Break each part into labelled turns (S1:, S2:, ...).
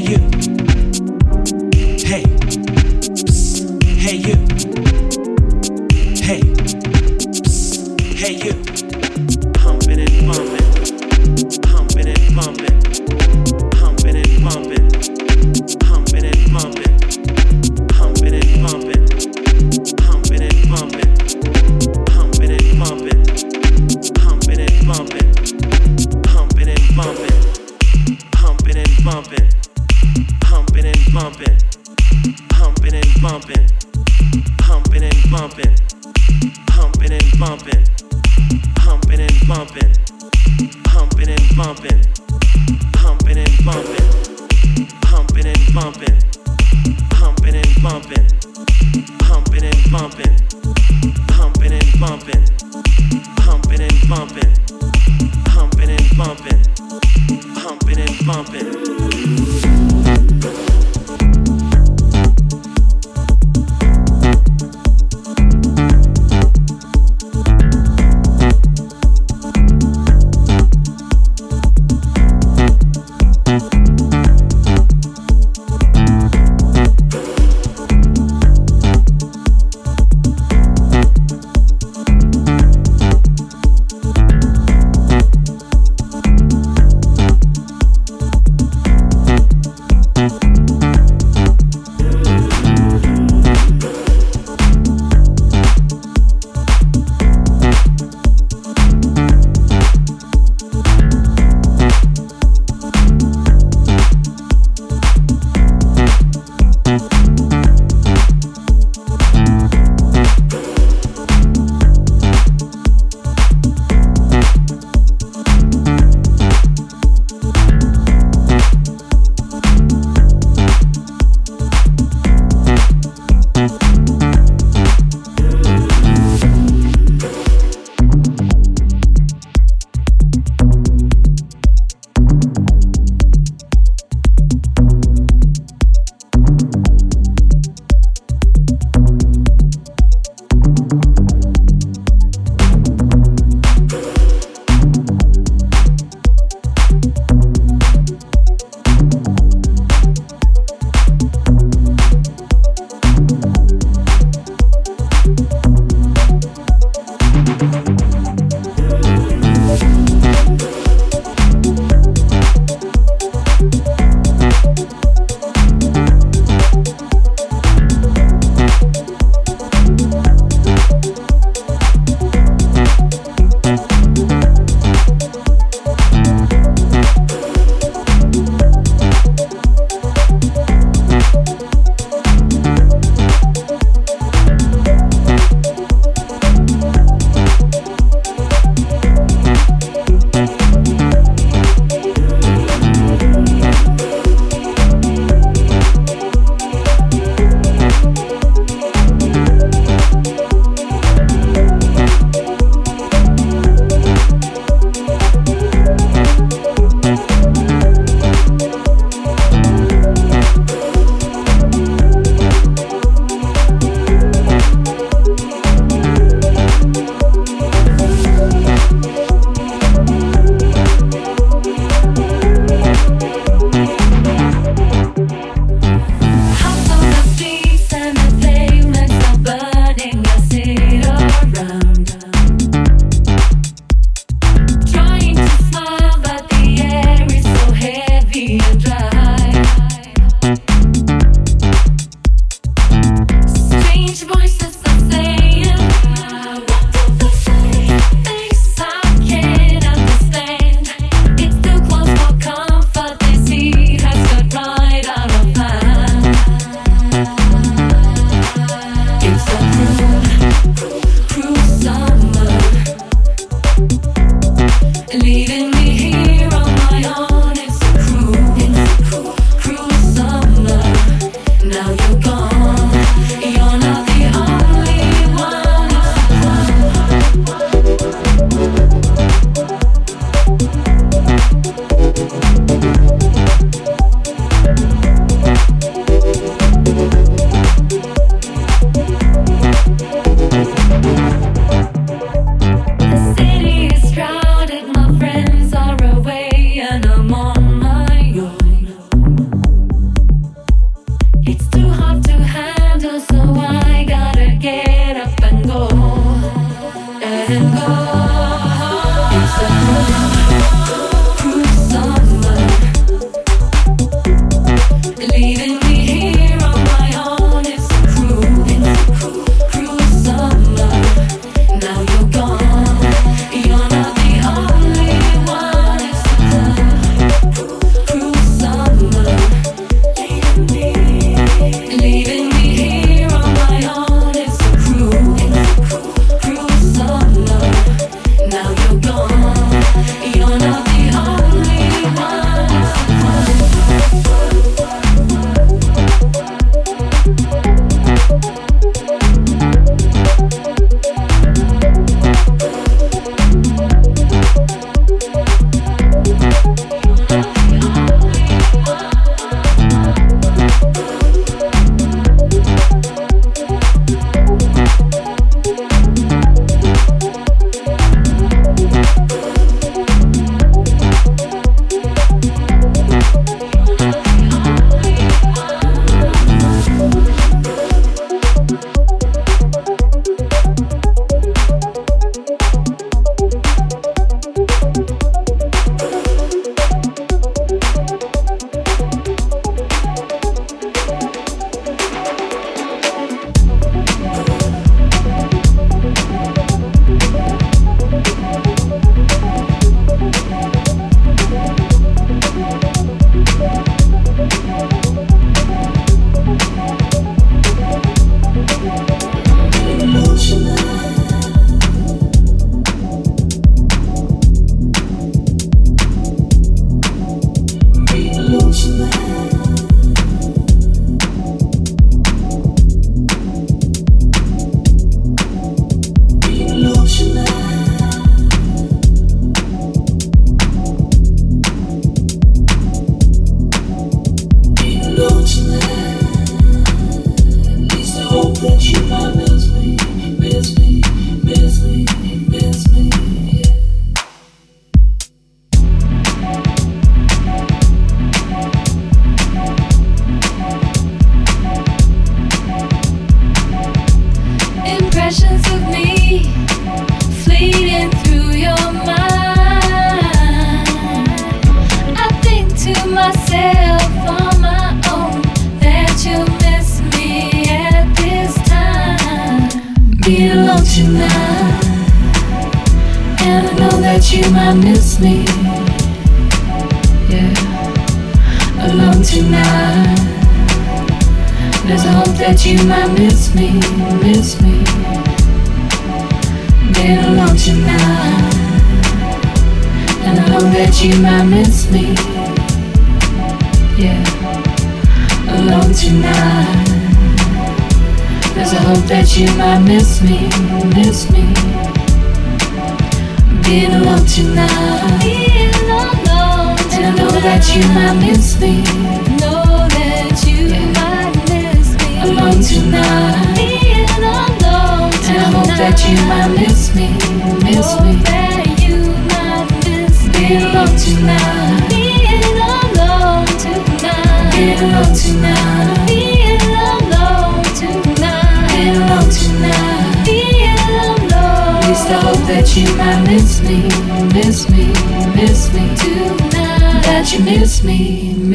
S1: you.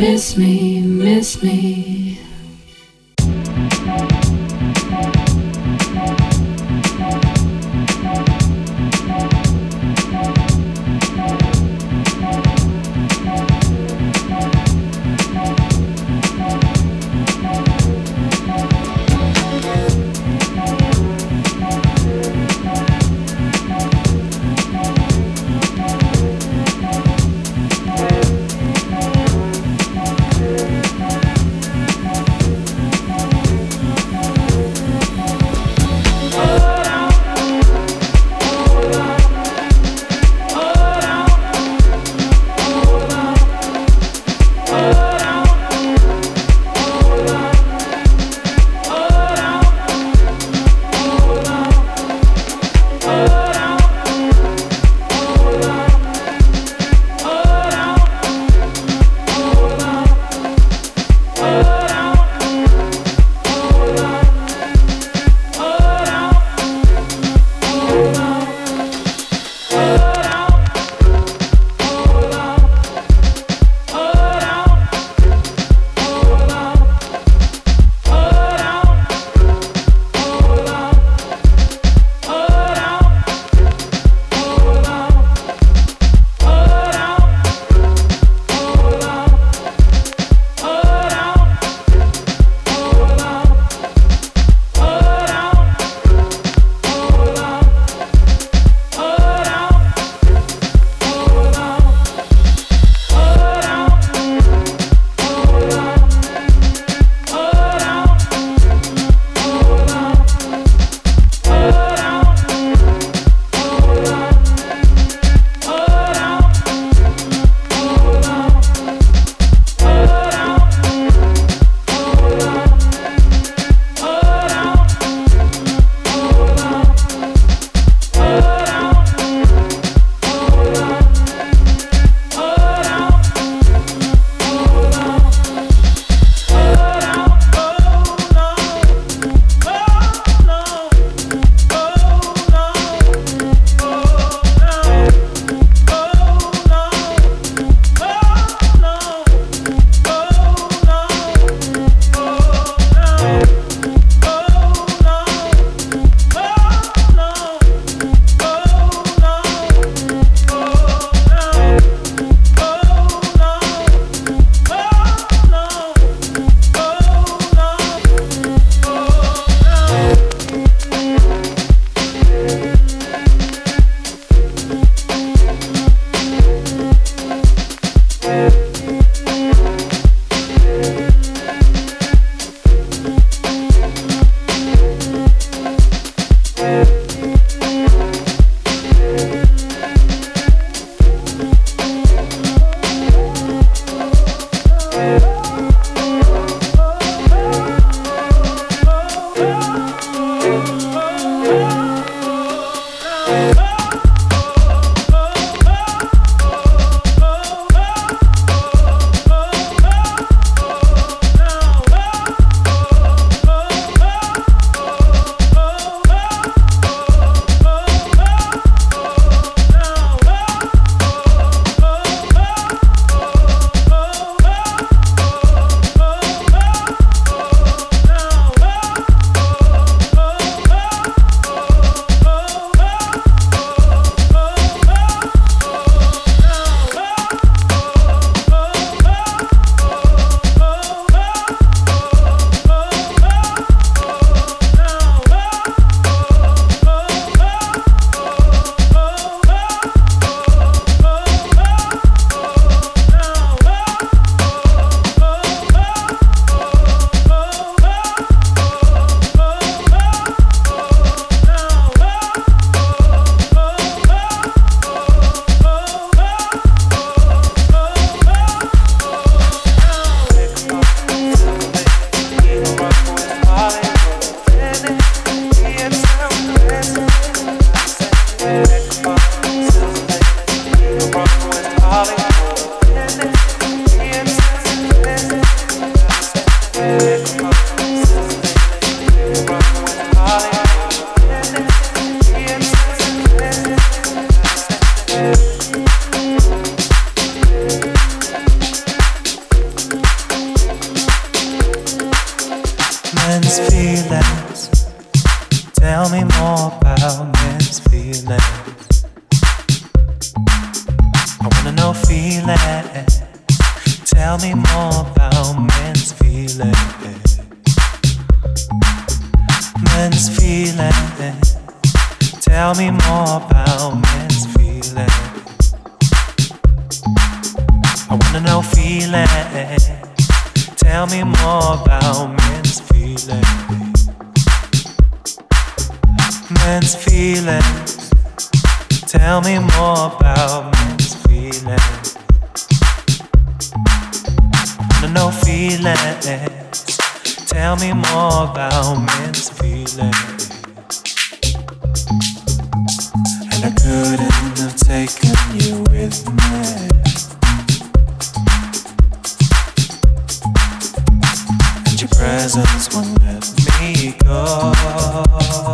S1: miss me, miss me. I wanna know feelings. Tell me more about men's feelings. Men's feelings. Tell me more about men's feelings. I wanna know feelings. Tell me more about men's feelings. And I couldn't have taken you with me. presence won't let me go.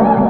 S1: Colorado.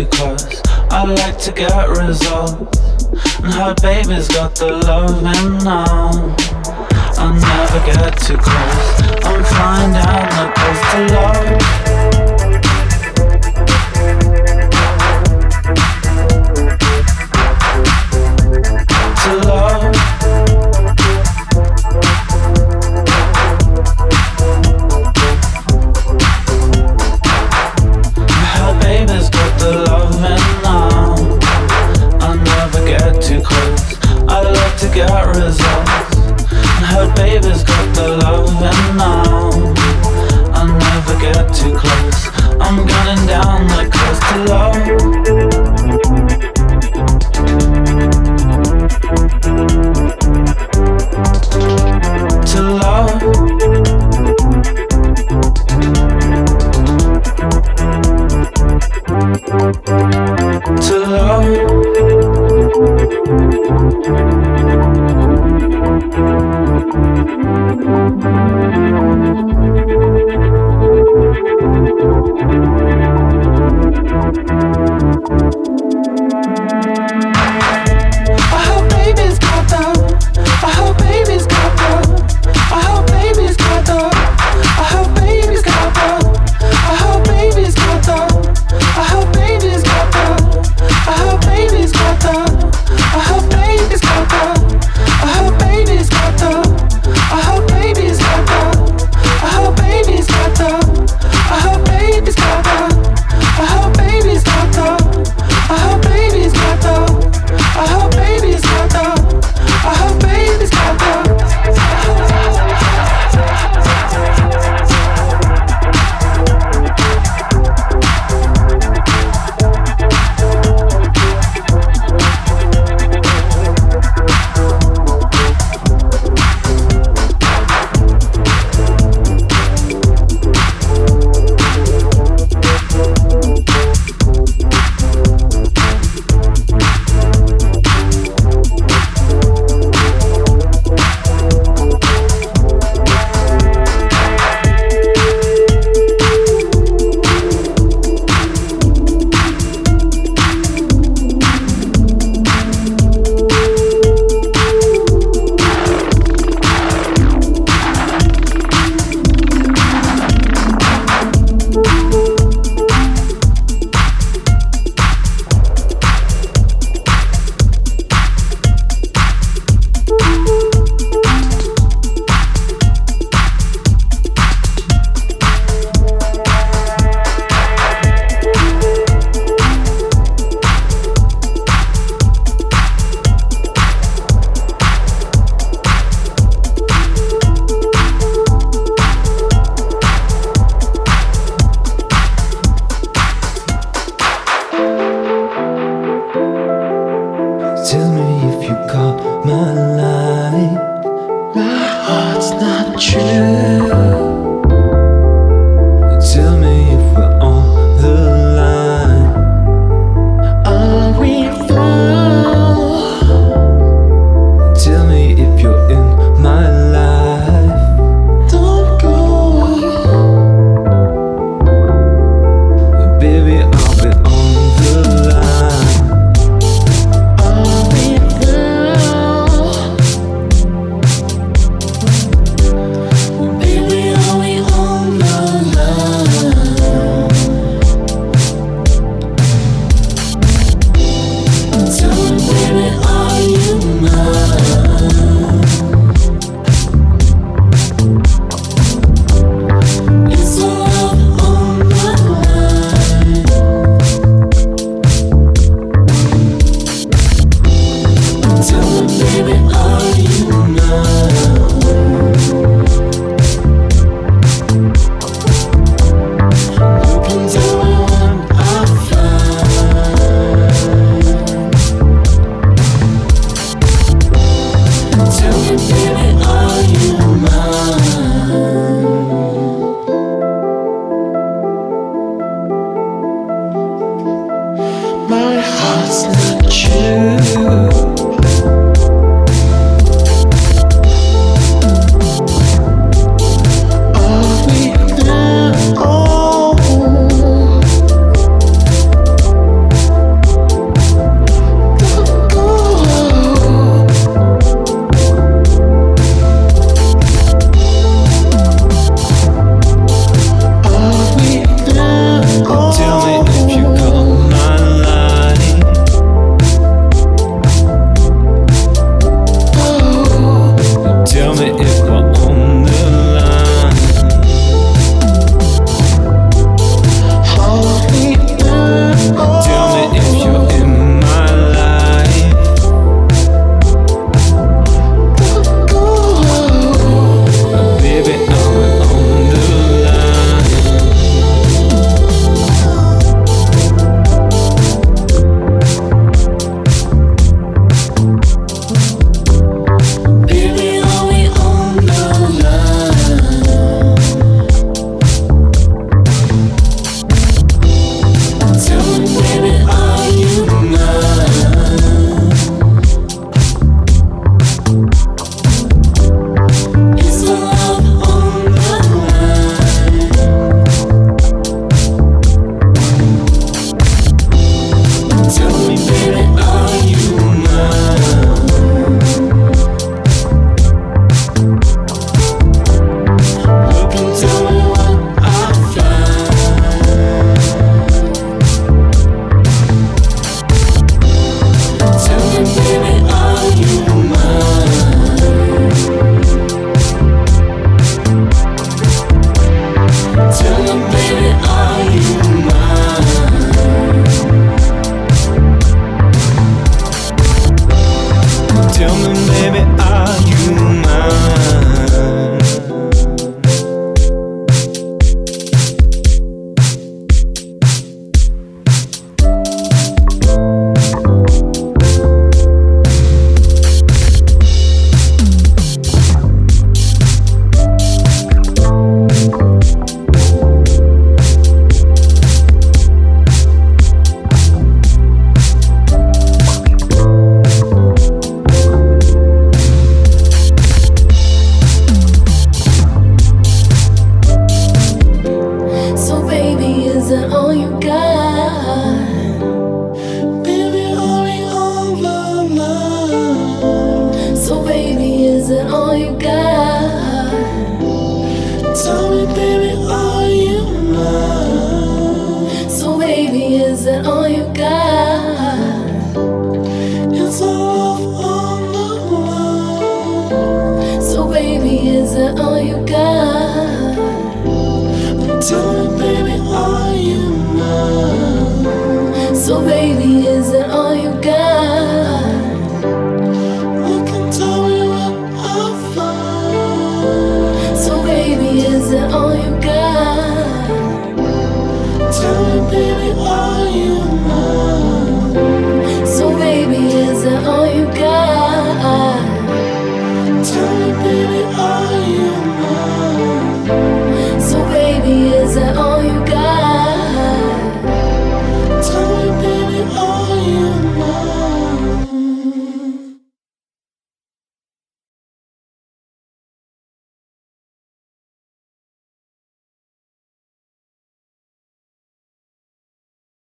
S1: Too close. I like to get results. And her baby's got the love loving now. I never get too close. I'm down the coast to love.